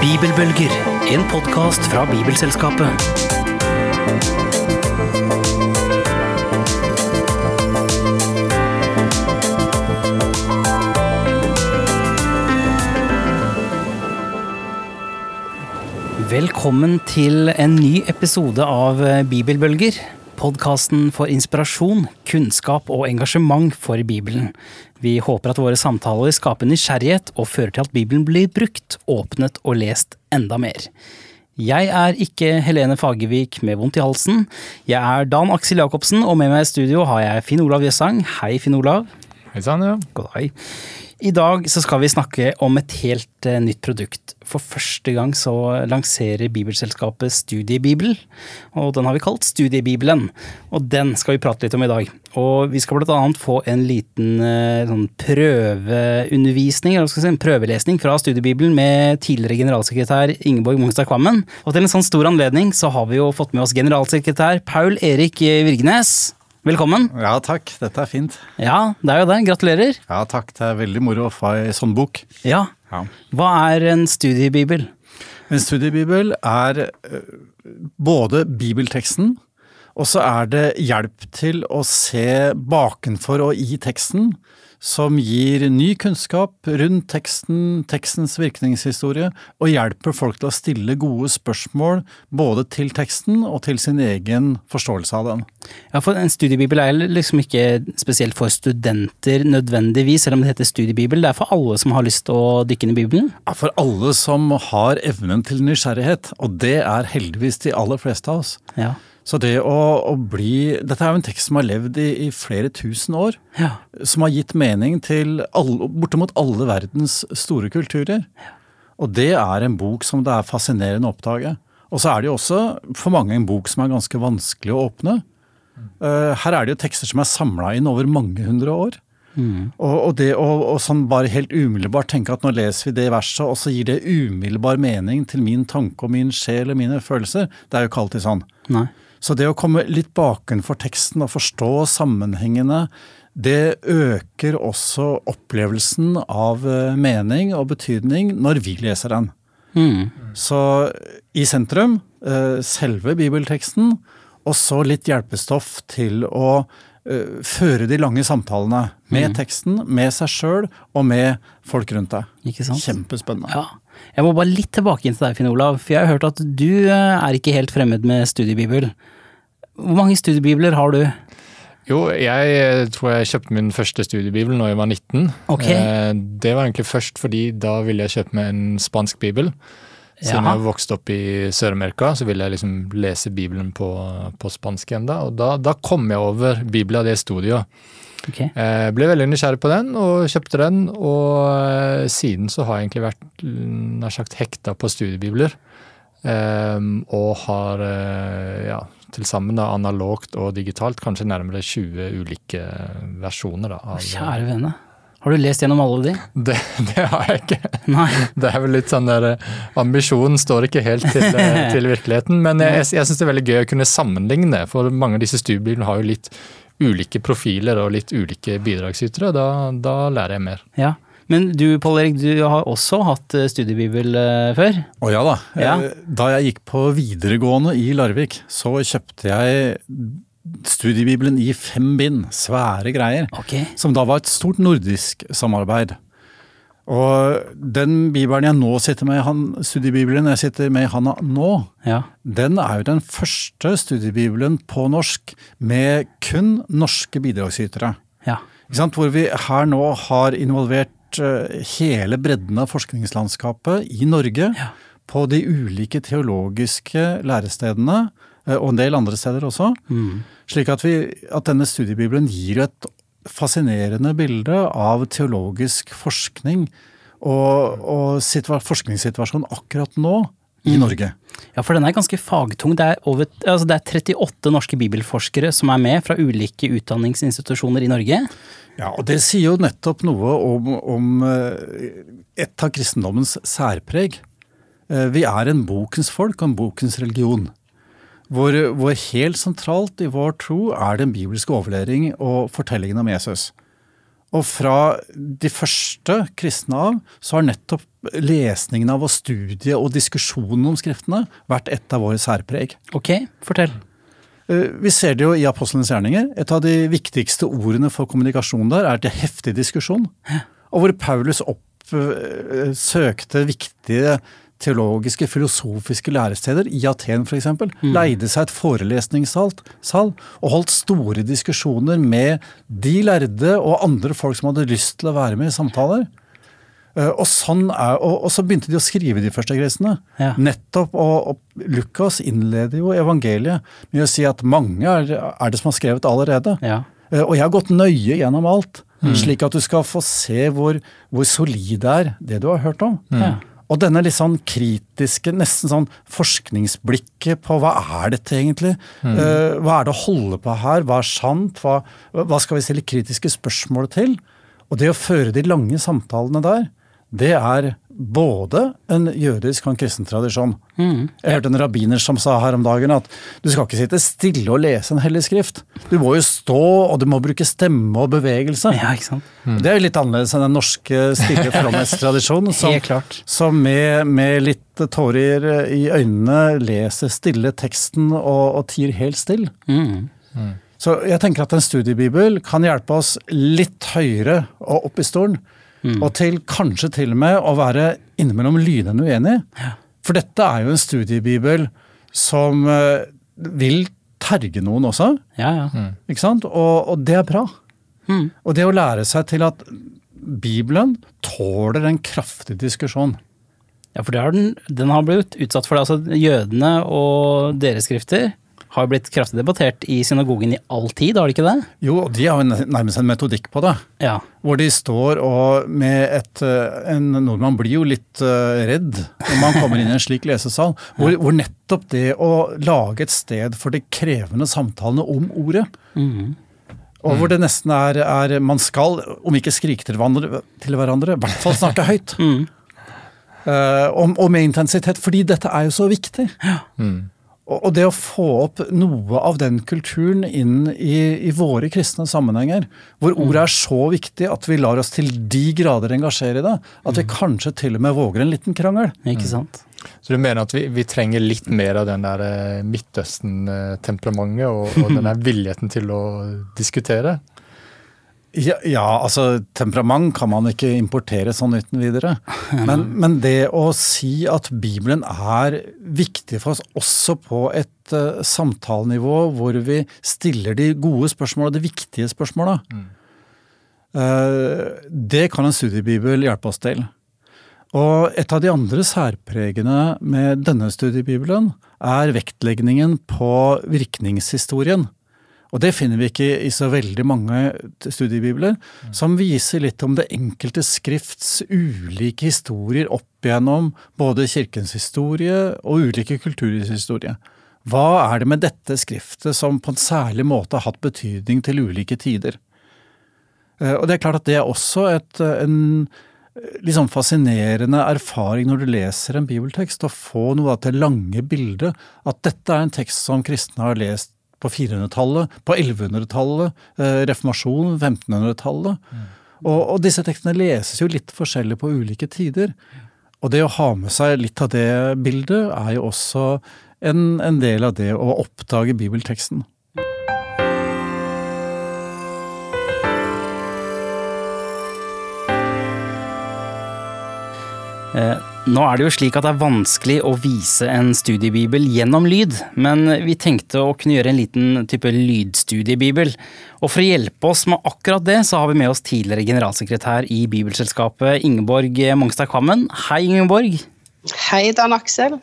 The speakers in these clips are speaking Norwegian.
Bibelbølger, en podkast fra Bibelselskapet. Velkommen til en ny episode av Bibelbølger. Podkasten for inspirasjon, kunnskap og engasjement for Bibelen. Vi håper at våre samtaler skaper nysgjerrighet og fører til at Bibelen blir brukt, åpnet og lest enda mer. Jeg er ikke Helene Fagervik med vondt i halsen. Jeg er Dan Aksel Jacobsen, og med meg i studio har jeg Finn Olav Jøssang. Hei, Finn Olav. Hei sann, ja. God dag. I dag så skal vi snakke om et helt uh, nytt produkt. For første gang så lanserer Bibelselskapet Studiebibel, og den har vi kalt Studiebibelen. Og den skal vi prate litt om i dag. Og vi skal blant annet få en liten uh, sånn prøveundervisning, eller si, en prøvelesning fra Studiebibelen med tidligere generalsekretær Ingeborg Mongstad Kvammen. Og til en sånn stor anledning så har vi jo fått med oss generalsekretær Paul Erik Virgenes. Velkommen. Ja, takk. Dette er fint. Ja, det er jo det. Gratulerer. Ja, takk. Det er veldig moro å få ei sånn bok. Ja. Ja. Hva er en studiebibel? En studiebibel er eh, både bibelteksten, og så er det hjelp til å se bakenfor og i teksten, som gir ny kunnskap rundt teksten, tekstens virkningshistorie, og hjelper folk til å stille gode spørsmål både til teksten og til sin egen forståelse av den. Ja, for En studiebibel er liksom ikke spesielt for studenter nødvendigvis, selv om det heter studiebibel. Det er for alle som har lyst til å dykke inn i Bibelen? Ja, For alle som har evnen til nysgjerrighet, og det er heldigvis de aller fleste av oss. Ja. Så det å, å bli Dette er jo en tekst som har levd i, i flere tusen år. Ja. Som har gitt mening til alle, bortimot alle verdens store kulturer. Og det er en bok som det er fascinerende å oppdage. Og så er det jo også for mange en bok som er ganske vanskelig å åpne. Eh, her er det jo tekster som er samla inn over mange hundre år. Og, og det å og sånn bare helt umiddelbart tenke at nå leser vi det verset, og så gir det umiddelbar mening til min tanke og min sjel og mine følelser, det er jo ikke alltid sånn. Nei. Så det å komme litt bakenfor teksten og forstå sammenhengene, det øker også opplevelsen av eh, mening og betydning når vi leser den. Mm. Så i sentrum eh, selve bibelteksten, og så litt hjelpestoff til å eh, føre de lange samtalene med teksten, med seg sjøl og med folk rundt deg. Ikke sant? Kjempespennende. Ja. Jeg må bare litt tilbake inn til deg, Finn Olav, for jeg har hørt at du eh, er ikke helt fremmed med studiebibel. Hvor mange studiebibler har du? Jo, jeg eh, tror jeg kjøpte min første studiebibel når jeg var 19. Ok. Eh, Det var egentlig først fordi da ville jeg kjøpe meg en spansk bibel. Siden Jaha. jeg vokste opp i Sør-Amerika, så ville jeg liksom lese Bibelen på, på spansk enda. Og da, da kom jeg over Bibelen det studiet. Ok. Jeg ble veldig nysgjerrig på den og kjøpte den. Og eh, siden så har jeg egentlig vært nær sagt hekta på studiebibler. Ehm, og har eh, ja, til sammen da, analogt og digitalt kanskje nærmere 20 ulike versjoner. Da, av, Kjære vene. Har du lest gjennom alle de? det, det har jeg ikke. Nei. Det er vel litt sånn der eh, Ambisjonen står ikke helt til, eh, til virkeligheten. Men jeg, jeg, jeg syns det er veldig gøy å kunne sammenligne, for mange av disse studiebilene har jo litt ulike profiler og litt ulike bidragsytere. Da, da lærer jeg mer. Ja. Men du, Pål Erik, du har også hatt eh, studiebibel eh, før? Å ja da. Ja. Eh, Da jeg gikk på videregående i Larvik, så kjøpte jeg studiebibelen i fem bind. Svære greier. Okay. Som da var et stort nordisk samarbeid. Og den bibelen jeg nå sitter med, han, studiebibelen jeg sitter med i handa nå, Ja. den er jo den første studiebibelen på norsk med kun norske bidragsytere. Ja. Ikke sant? Hvor vi her nå har involvert eh, hele bredden av forskningslandskapet i Norge Ja. på de ulike teologiske lærestedene, eh, og en del andre steder også. Mm. Slik at, vi, at denne studiebibelen gir et fascinerende bilde av teologisk forskning og, og forskningssituasjonen akkurat nå i Norge. Ja, for den er ganske fagtung. Det er, over, altså det er 38 norske bibelforskere som er med fra ulike utdanningsinstitusjoner i Norge. Ja, og Det sier jo nettopp noe om, om eh, et av kristendommens særpreg. Eh, Vi er en bokens folk og en bokens religion. Hvor, hvor helt sentralt i vår tro er den bibelske overlevering og fortellingen om Jesus. Og fra de første kristne av, så har nettopp lesningen av og studiet og diskusjonen om skriftene vært et av våre særpreg. Ok, fortell. Eh, Vi ser det jo i apostlenes gjerninger. Et av de viktigste ordene for kommunikasjon der er til heftig diskusjon. Og hvor Paulus oppsøkte viktige teologiske, filosofiske læresteder, i Aten f.eks., leide seg et forelesningssal sal, og holdt store diskusjoner med de lærde og andre folk som hadde lyst til å være med i samtaler. Eh, Og, sånn er, og, og så begynte de å skrive de første kristne. Ja. Nettopp, og, og Lukas innleder jo evangeliet med å si at mange er, er det som har skrevet allerede. Ja. Eh, Og jeg har gått nøye gjennom alt, slik at du skal få se hvor, hvor solid det er, det du har hørt om. Ja. Og denne litt sånn kritiske, nesten sånn forskningsblikket på hva er dette egentlig? Eh, hva er det å holde på her? Hva er sant? Hva, hva skal vi stille kritiske spørsmål til? Og det å føre de lange samtalene der, det er både en jødisk og en kristen tradisjon. Jeg hørte en rabbiner som sa her om dagen at du skal ikke sitte stille og lese en hellig skrift. Du må jo stå, og du må bruke stemme og bevegelse. ja, ikke sant. Det er jo litt annerledes enn den norske stille fromhetstradisjonen, som, som med, med litt tårer i øynene leser stille teksten og, og tier helt stille. Mm. Så jeg tenker at en studiebibel kan hjelpe oss litt høyere og opp i stolen. Og til kanskje til og med å være innimellom lynende uenig. For dette er jo en studiebibel som eh, vil terge noen også. Ja, ja. Ikke sant? Og, og det er bra. Mm. Og det å lære seg til at Bibelen tåler en kraftig diskusjon. Ja, for det har den, den har blitt utsatt for det. Altså, jødene og deres skrifter har blitt kraftig debattert i synagogen i all tid, har de ikke det? Jo, og de har jo nærmest en metodikk på det. Ja. Hvor de står og med et eh, En nordmann blir jo litt eh, redd når man kommer inn i en slik lesesal. Hvor, hvor nettopp det å lage et sted for de krevende samtalene om ordet mm. Og hvor det nesten er, er Man skal, om ikke skrike til hverandre, til hverandre i hvert fall snakke høyt. mm. uh, og, og med intensitet, fordi dette er jo så viktig. Og, og det å få opp noe av den kulturen inn i, i våre kristne sammenhenger, hvor ordet er så viktig at vi lar oss til de grader engasjere i det, at vi kanskje til og med våger en liten krangel. Ikke sant? Så du mener at vi, vi trenger litt mer av den der eh, Midtøsten-temperamentet og, og den der villigheten til å diskutere? Ja, ja, altså temperament kan man ikke importere sånn uten videre. Men, men det å si at Bibelen er viktig for oss også på et uh, samtalenivå hvor vi stiller de gode spørsmåla, de viktige spørsmåla, eh, det kan en studiebibel hjelpe oss til. Og et av de andre særpregene med denne studiebibelen er vektleggingen på virkningshistorien. Og det finner vi ikke i så veldig mange studiebibler, som viser litt om det enkelte skrifts ulike historier opp igjennom både kirkens historie og ulike kulturers historie. Hva er det med dette skriftet som på en særlig måte har hatt betydning til ulike tider? Eh, Og det er klart at det er også et, en litt sånn fascinerende erfaring når du leser en bibeltekst, å få noe av det lange bildet. At dette er en tekst som kristne har lest på 400-tallet, på 1100-tallet, eh, reformasjonen, 1500-tallet. Og, og disse tekstene leses jo litt forskjellig på ulike tider. Og det å ha med seg litt av det bildet er jo også en, en del av det å oppdage bibelteksten. Eh, nå er det jo slik at det er vanskelig å vise en studiebibel gjennom lyd, men vi tenkte å kunne gjøre en liten type lydstudiebibel. Og for å hjelpe oss med akkurat det, så har vi med oss tidligere generalsekretær i Bibelselskapet, Ingeborg Mongstad Kvammen. Hei, Ingeborg. Hei, Dan Aksel.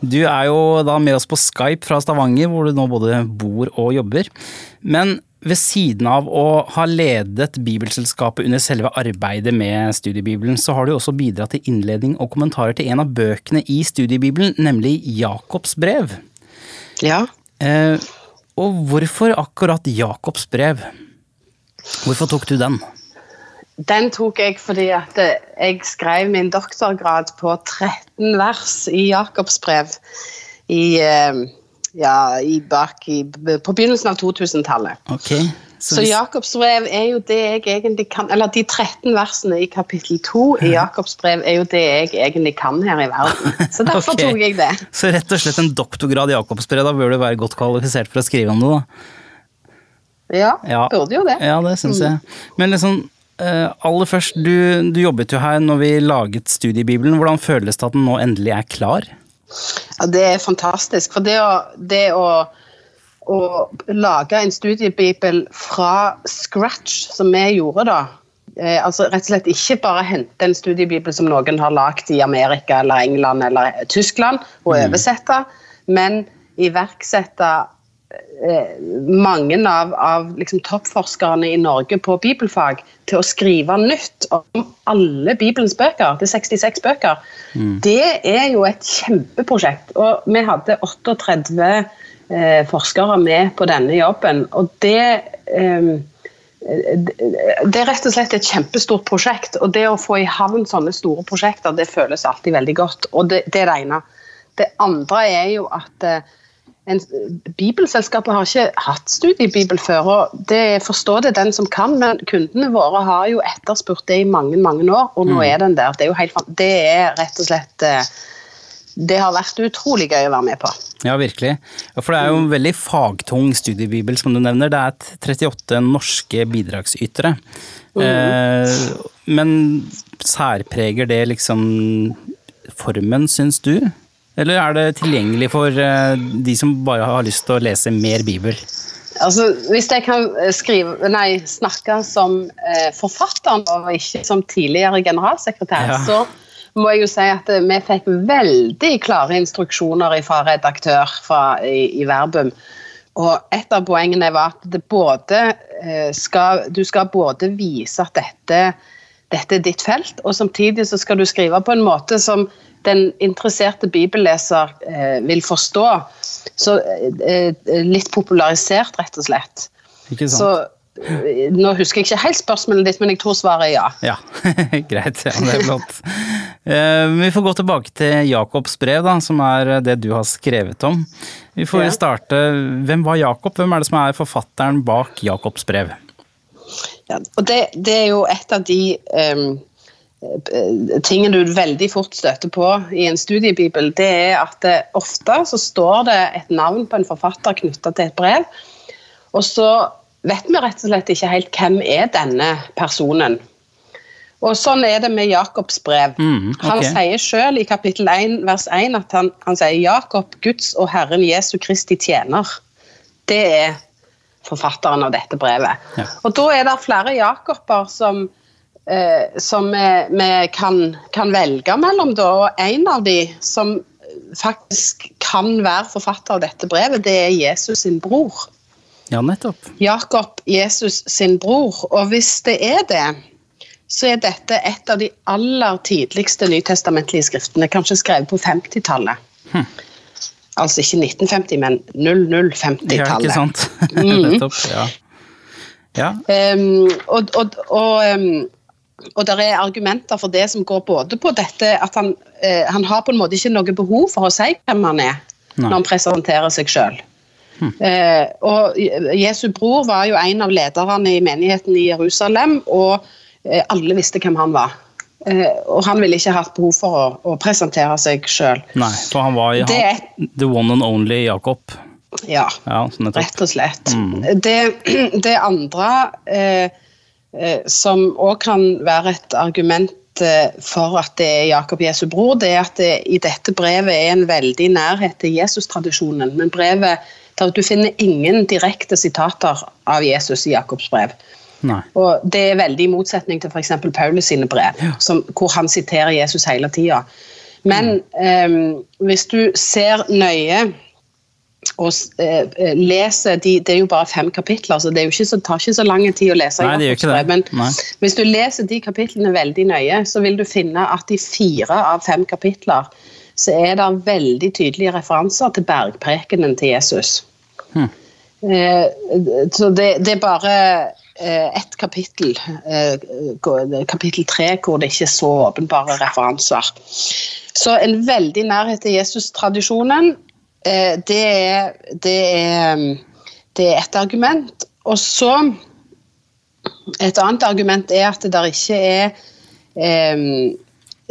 Du er jo da med oss på Skype fra Stavanger, hvor du nå både bor og jobber. Men ved siden av å ha ledet Bibelselskapet under selve arbeidet med studiebibelen, så har du også bidratt til innledning og kommentarer til en av bøkene i studiebibelen, nemlig Jakobs brev. Ja, Eh, og hvorfor akkurat Jakobs brev? Hvorfor tok du den? den tok jeg fordi at eh, jeg skrev min doktorgrad på 13 vers i Jakobs brev i, eh, ja, i bak i, på begynnelsen av 2000-tallet. Okay. Så hvis- Jakobs brev er jo det jeg egentlig kan Eller de 13 versene i kapittel 2 i Jakobs brev er jo det jeg egentlig kan her i verden. Så derfor okay. tok jeg det. Så rett og slett en doktorgrad i Jakobs brev, da bør du være godt kvalifisert for å skrive om det, da. Ja, Ja. burde jo det. Ja, det syns jeg. Men liksom, eh, aller først, du, du jobbet jo her når vi laget studiebibelen. Hvordan føles det at den nå endelig er klar? Ja, det er fantastisk. For det å, det å, å lage en studiebibel fra scratch, som vi gjorde da eh, altså Rett og slett ikke bare hente en studiebibel som noen har lagd i Amerika eller England eller Tyskland, og oversette, men iverksette mange av, av liksom toppforskerne i Norge på bibelfag til å skrive nytt om alle Bibelens bøker. Det er 66 bøker. Det er jo et kjempeprosjekt. Og vi hadde 38 eh, forskere med på denne jobben. Og det eh, det er rett og slett et kjempestort prosjekt. Og det å få i havn sånne store prosjekter, det føles alltid veldig godt. Og det, det er det ene. Det andre er jo at eh, en, Bibelselskapet har ikke hatt studiebibel før. og det Forstå det den som kan, men kundene våre har jo etterspurt det i mange mange år, og nå er den der. Det er jo helt, det er rett og slett eh, Det har vært utrolig gøy å være med på. Ja, virkelig. For det er jo en veldig fagtung studiebibel, som du nevner. Det er et 38 norske bidragsytere. Eh, men særpreger det liksom formen, syns du? Eller er det tilgjengelig for eh, de som bare har lyst til å lese mer bibel? Altså, Hvis jeg kan eh, skrive, nei, snakke som eh, forfatteren og ikke som tidligere generalsekretær, Ja. så må jeg jo si at eh, vi fikk veldig klare instruksjoner fra redaktør fra, i, i Verbum. Og et av poengene var at det både eh, skal, du skal både vise at dette, dette er ditt felt, og samtidig så skal du skrive på en måte som den interesserte bibelleser eh, vil forstå. Så eh, eh, litt popularisert, rett og slett. Ikke sant? Så eh, nå husker jeg ikke helt spørsmålet ditt, men jeg tror svaret er ja. Ja, greit. Ja, det er flott. Eh, Vi får gå tilbake til Jakobs brev, da, som er det du har skrevet om. Vi får Ja. starte. Hvem var Jakob? Hvem er det som er forfatteren bak Jakobs brev? Ja, og det, det er jo et av de um, tingene du veldig fort støter på i en studiebibel, det er at det, ofte så står det et navn på en forfatter knytta til et brev, og så vet vi rett og slett ikke helt hvem er denne personen. Og Sånn er det med Jakobs brev. Mm, okay. Han sier selv i kapittel 1, vers 1 at han, han sier Jakob, Guds og Herren Jesu Kristi tjener. Det er forfatteren av dette brevet. Ja. Og da er det flere Jakober som, eh, som vi, vi kan, kan velge mellom, da. Og en av de som faktisk kan være forfatter av dette brevet, det er Jesus sin bror. Ja, nettopp. Jakob, Jesus sin bror. Og hvis det er det, så er dette et av de aller tidligste nytestamentlige skriftene, kanskje skrevet på 50-tallet. Altså ikke 1950, men Ja, ikke 0050-tallet. sant? Mm. nettopp, ja. Ja, Um, og og, og, um, og det er argumenter for det som går både på dette at han, eh, han har på en måte ikke noe behov for å si hvem han er Nei. når han presenterer seg sjøl. og Jesu bror var jo en av lederne i menigheten i Jerusalem, og eh, alle visste hvem han var. Eh, og han ville ikke hatt behov for å, å presentere seg sjøl. nei, for han var i Det han, the one and only Jakob. Ja. Ja. Rett og slett. Det, det andre eh, eh, som òg kan være et argument eh, for at det er Jakob Jesu bror, det er at det i dette brevet er en veldig nærhet til Jesus-tradisjonen. Men brevet der du finner ingen direkte sitater av Jesus i Jakobs brev. Nei. Og Det er veldig i motsetning til f.eks. Paulus sine brev, som, hvor han siterer Jesus hele tida. Men eh, hvis du ser nøye og eh, lese de, Det er jo bare fem kapitler, så det ikke så, tar ikke så lang tid å lese. Nei, det. Men Nei. hvis du leser de kapitlene veldig nøye, så vil du finne at i fire av fem kapitler så er det veldig tydelige referanser til bergprekenen til Jesus. Hm. Eh, så det, det er bare eh, ett kapittel, eh, kapittel tre, hvor det ikke er så åpenbare referanser. Så en veldig nærhet til Jesus-tradisjonen, eh, det, er- det, er, det er et argument. Og så et annet argument er at det der ikke er um,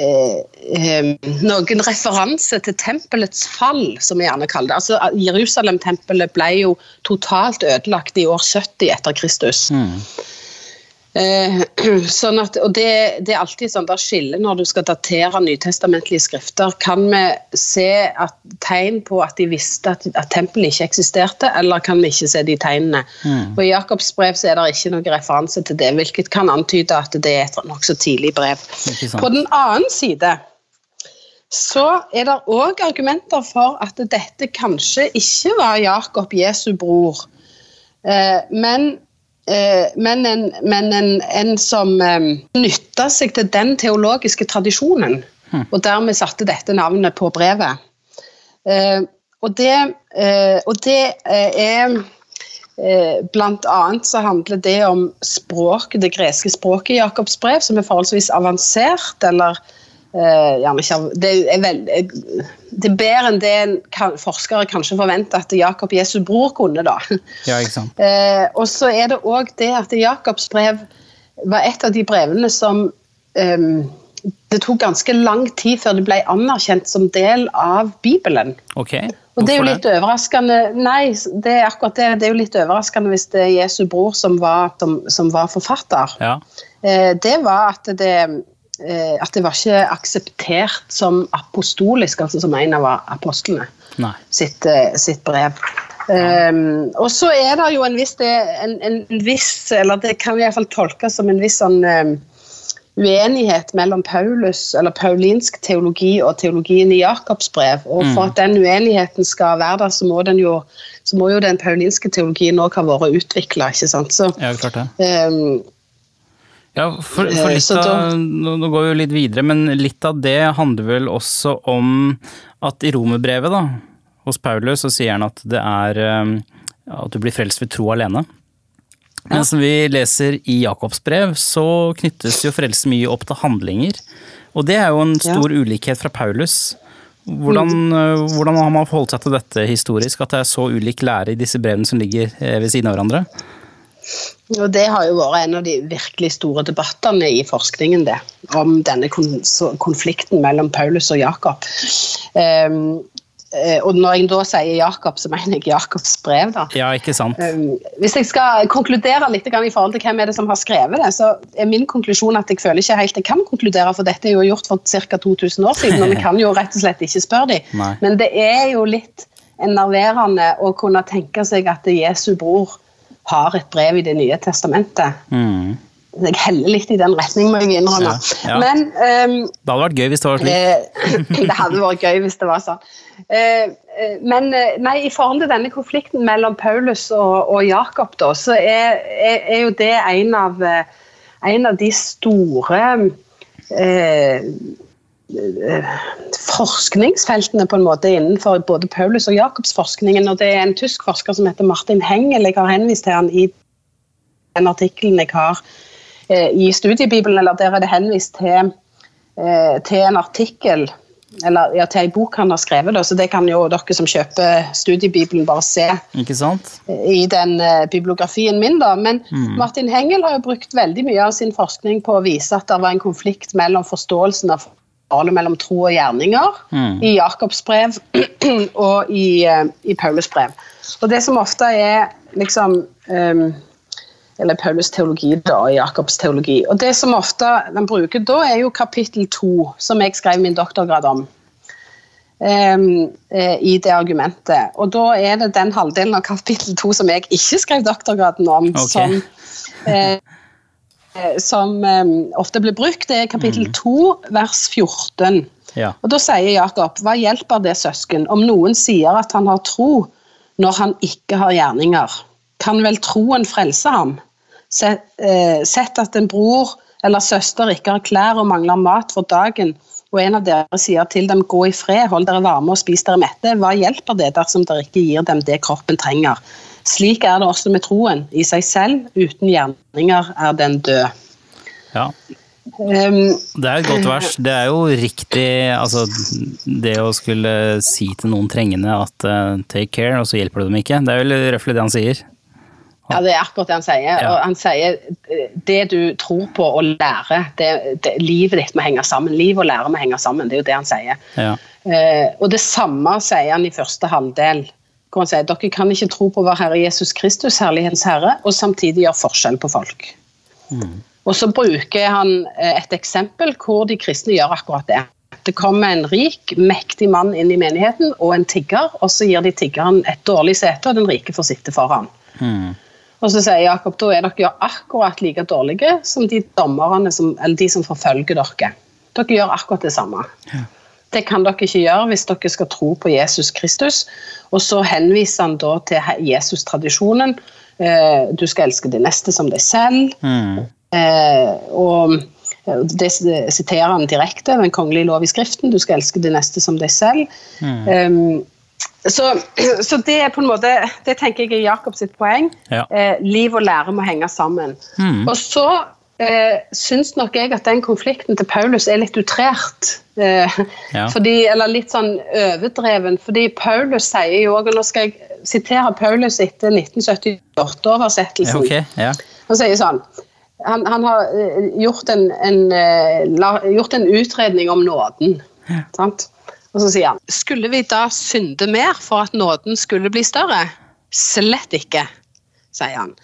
eh, em, noen referanse til tempelets fall, som vi gjerne kaller det. Altså, Jerusalem-tempelet ble jo totalt ødelagt i år 70 etter Kristus. Eh, sånn at, og det, det er alltid sånn der skille når du skal datere nytestamentlige skrifter. Kan vi se at, tegn på at de visste at, at tempelet ikke eksisterte, eller kan vi ikke se de tegnene? Og I Jakobs brev så er det ikke noen referanse til det, hvilket kan antyde at det er et nokså tidlig brev. På den annen side så er det òg argumenter for at dette kanskje ikke var Jakob, Jesu bror, eh, men men en, men en, en som eh, nytta seg til den teologiske tradisjonen, og dermed satte dette navnet på brevet. Eh, og det, eh, og det eh, er eh, Blant annet så handler det om språk, det greske språket i Jakobs brev, som er forholdsvis avansert, eller eh, ikke Det er, vel, det er bedre enn det en kan, forskere kanskje forventer at Jakob Jesu bror kunne, da. Ja, ikke sant. Eh, og så er det òg det at Jakobs brev var et av de brevene som um, Det tok ganske lang tid før det ble anerkjent som del av Bibelen. Ok, Og det er jo litt overraskende Nei, det er akkurat det. Det er jo litt overraskende hvis det er Jesu bror som var, som, som var forfatter. Ja, Eh, det var at det at det var ikke akseptert som apostolisk, altså som en av apostlene nei. sitt, eh, sitt brev. Um, og så er det jo en viss, det, en, en viss Eller det kan i hvert fall tolkes som en viss sånn um, uenighet mellom Paulus, eller paulinsk teologi og teologien i Jakobs brev. Og for at den uenigheten skal være der, så må, den jo, så må jo den paulinske teologien òg ha vært utvikla. Så Ja, klart det. um, Ja, for, for Eh, litt av, nå, går vi jo litt videre, men litt av det handler vel også om at i romerbrevet, da, hos Paulus, så sier han at det er eh, at du blir frelst ved tro alene. Men som vi leser i Jakobs brev, så knyttes jo frelse mye opp til handlinger. Og det er jo en Ja. stor ulikhet fra Paulus. Hvordan, eh, hvordan har man forholdt seg til dette historisk, at det er så ulik lære i disse brevene som ligger ved siden av hverandre? Og Det har jo vært en av de virkelig store debattene i forskningen, det, om denne konflikten mellom Paulus og Jakob. Um, og når jeg da sier Jakob, så mener jeg Jakobs brev. da. Ja, ikke sant? Um, hvis jeg skal konkludere litt i forhold til hvem er det som har skrevet det, så er min konklusjon at jeg føler ikke helt jeg kan konkludere, for dette er jo gjort for ca. 2000 år siden, og vi kan jo rett og slett ikke spørre dem. Nei. Men det er jo litt enerverende å kunne tenke seg at Jesu bror har et brev i Det nye testamentet. Mm. Jeg heller litt i den retning, må jeg innrømme. Ja, ja. Men um, Det hadde vært gøy hvis det var slik. Eh, det hadde vært gøy hvis det var sånn. Uh, Men nei, i forhold til denne konflikten mellom Paulus og, og Jakob, da, så er, er, er jo det en av, en av de store eh, forskningsfeltene på en måte innenfor både Paulus og Jakobs-forskningen. og Det er en tysk forsker som heter Martin Hengel. Jeg har henvist til han i den artikkelen jeg har eh, i studiebibelen, eller der er det henvist til, eh, til en artikkel eller ja, til en bok han har skrevet, så det kan jo dere som kjøper studiebibelen bare se i den eh, bibliografien min. da, Men Martin Hengel har jo brukt veldig mye av sin forskning på å vise at det var en konflikt mellom forståelsen av forholdet mellom tro og gjerninger i Jakobs brev og i, eh, i Paulus brev. Og det som ofte er liksom um, eller Paulus teologi da, og Jakobs teologi. Og Det som ofte den bruker da, er jo kapittel to, som jeg skrev min doktorgrad om. eh, I det argumentet. Og da er det den halvdelen av kapittel to som jeg ikke skrev doktorgraden om, okay. som, eh, som ofte blir brukt. Det er kapittel 2, vers 14. Ja. Og Da sier Jakob, hva hjelper det søsken om noen sier at han har tro når han ikke har gjerninger? Kan vel troen frelse ham? Sett, eh, sett at en bror eller søster ikke har klær og mangler mat for dagen, og en av dere sier til dem gå i fred, hold dere varme og spis dere mette, hva hjelper det dersom dere ikke gir dem det kroppen trenger? Slik er det også med troen. I seg selv, uten gjerninger, er den død. ja. Um, Det er et godt vers. Det er jo riktig altså, Det å skulle si til noen trengende at uh, take care, og så hjelper du dem ikke. Det er vel røftlig det han sier. Ja, det er akkurat det han sier. Ja. Og han sier det du tror på og lærer, det, det, livet ditt må henge sammen. Liv og lære må henge sammen, det er jo det han sier. Ja. Uh, og det samme sier han i første halvdel. Han sier dere kan ikke tro på vår Herre Jesus Kristus, herlighetens herre, og samtidig gjøre forskjell på folk. Og så bruker han eh, et eksempel hvor de kristne gjør akkurat det. Det kommer en rik, mektig mann inn i menigheten og en tigger, og så gir de tiggeren et dårlig sete, og den rike får sitte foran. Og så sier Jakob da er dere akkurat like dårlige som de dommerne som, eller de som forfølger dere. Dere gjør akkurat det samme. Det kan dere ikke gjøre hvis dere skal tro på Jesus Kristus. Og så henviser han da til Jesus-tradisjonen. Eh, du skal elske det neste som deg selv. Mm. og det siterer han direkte, den kongelige lov i Skriften. Du skal elske det neste som deg selv. Mm. så, så det er på en måte Det tenker jeg er Jakobs poeng. Ja. Eh, liv og lære må henge sammen. Og så eh, syns nok jeg at den konflikten til Paulus er litt utrert. Eh, Ja. fordi, eller litt sånn overdreven. Fordi Paulus sier jo òg, og nå skal jeg sitere Paulus etter 1978-oversettelsen. Okay, ja. Han sier sånn Han, han har eh, gjort en, en, eh, gjort en utredning om nåden. Sant? Og så sier han Skulle vi da synde mer for at nåden skulle bli større? Slett ikke, sier han.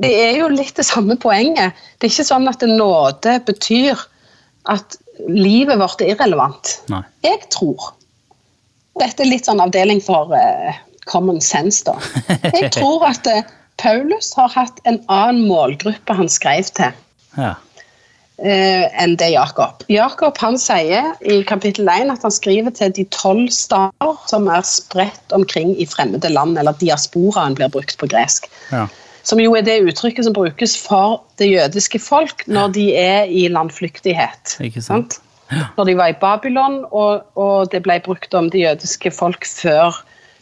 Det er jo litt det samme poenget. Det er ikke sånn at nåde betyr at livet vårt er irrelevant. Nei. Jeg tror Dette er litt sånn avdeling for uh, common sense, da. Jeg tror at uh, Paulus har hatt en annen målgruppe han skrev til. Ja. Eh, enn det Jakob. Jakob han sier i kapittel 1 at han skriver til de tolv stader som er spredt omkring i fremmede land, eller diasporaen blir brukt på gresk. Ja. Som jo er det uttrykket som brukes for det jødiske folk når de er i landflyktighet. Ikke sant? Når de var i Babylon, og, og det ble brukt om det jødiske folk før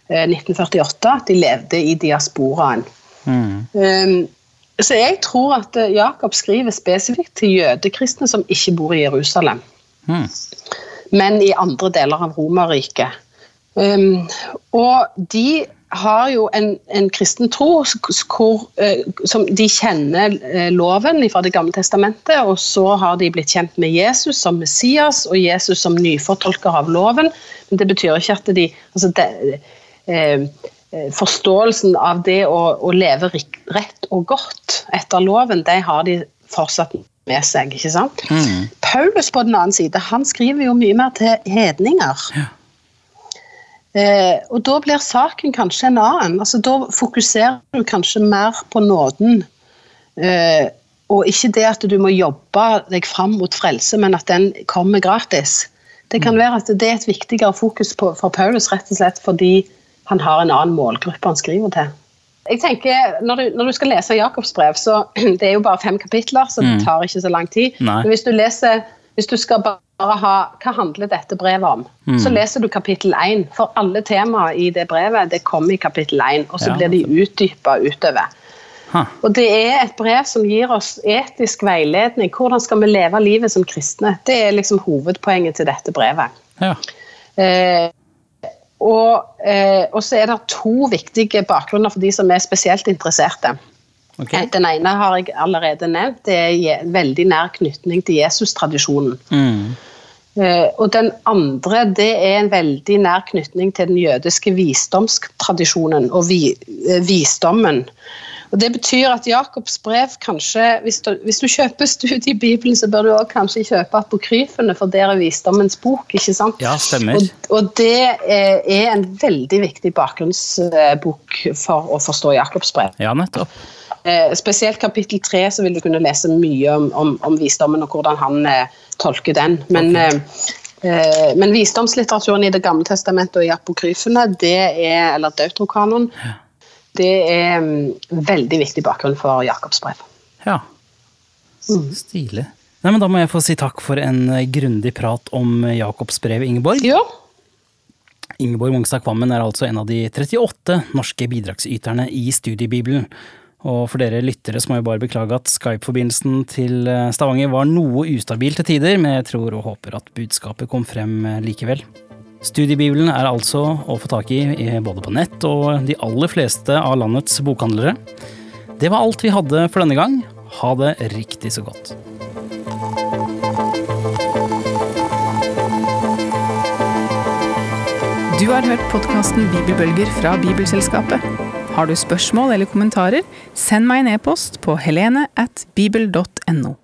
eh, 1948. De levde i diasporaen. Um, så jeg tror at eh, Jakob skriver spesifikt til jødekristne som ikke bor i Jerusalem, men i andre deler av Romerriket. Um, og de har jo en, en kristen tro hvor uh, som de kjenner eh, loven fra Det gamle testamentet, og så har de blitt kjent med Jesus som Messias og Jesus som nyfortolker av loven. Men det betyr ikke at de altså de eh, Forståelsen av det å, å leve rett og godt etter loven, det har de fortsatt med seg. ikke sant? Paulus på den annen side, han skriver jo mye mer til hedninger. Eh, og da blir saken kanskje en annen. Altså, da fokuserer du kanskje mer på nåden. Eh, og ikke det at du må jobbe deg fram mot frelse, men at den kommer gratis. Det kan være at det er et viktigere fokus på, for Paulus rett og slett fordi han har en annen målgruppe han skriver til. Jeg tenker, Når du, når du skal lese Jakobs brev, så det er jo bare fem kapitler, så det tar ikke så lang tid. Nei. Men hvis du leser, hvis du skal bare ha hva handler dette brevet om, så leser du kapittel 1. For alle temaer i det brevet det kommer i kapittel 1, og så Ja. blir de utdypa utover. Ha. Og det er et brev som gir oss etisk veiledning. Hvordan skal vi leve livet som kristne? Det er liksom hovedpoenget til dette brevet. Ja. Eh, og, eh, og så er det to viktige bakgrunner for de som er spesielt interesserte. Ok. Eh, Den ene har jeg allerede nevnt. Det er en veldig nær knytning til Jesus-tradisjonen. Mm. Eh, og den andre det er en veldig nær knytning til den jødiske visdomstradisjonen og vi, eh, visdommen. Og Det betyr at Jakobs brev kanskje, hvis du, hvis du kjøper Bibelen, så bør du også kanskje kjøpe apokryfene, for der er visdommens bok. ikke sant? Ja, stemmer. Og, og det er, er en veldig viktig bakgrunnsbok for å forstå Jakobs brev. Ja, nettopp. Eh, spesielt kapittel tre så vil du kunne lese mye om, om, om visdommen og hvordan han eh, tolker den. Men, eh, eh, men visdomslitteraturen i Det gamle testamentet og i apokryfene, det er, eller Deutrokanon, det er mm, veldig viktig bakgrunn for Jakobs brev. Ja. Stilig. Nei, men Da må jeg få si takk for en eh, grundig prat om eh, Jakobs brev, Ingeborg. Ja, Ingeborg Mongstad Kvammen er altså en av de 38 norske bidragsyterne i Studiebibelen. Og for dere lyttere så må jeg bare beklage at Skype-forbindelsen til eh, Stavanger var noe ustabil til tider, men jeg tror og håper at budskapet kom frem likevel. Studiebibelen er altså å få tak i både på nett og de aller fleste av landets bokhandlere. Det var alt vi hadde for denne gang. Ha det riktig så godt. Du har hørt podkasten Bibelbølger fra Bibelselskapet. Har du spørsmål eller kommentarer, send meg en e-post på helene at bibel.no.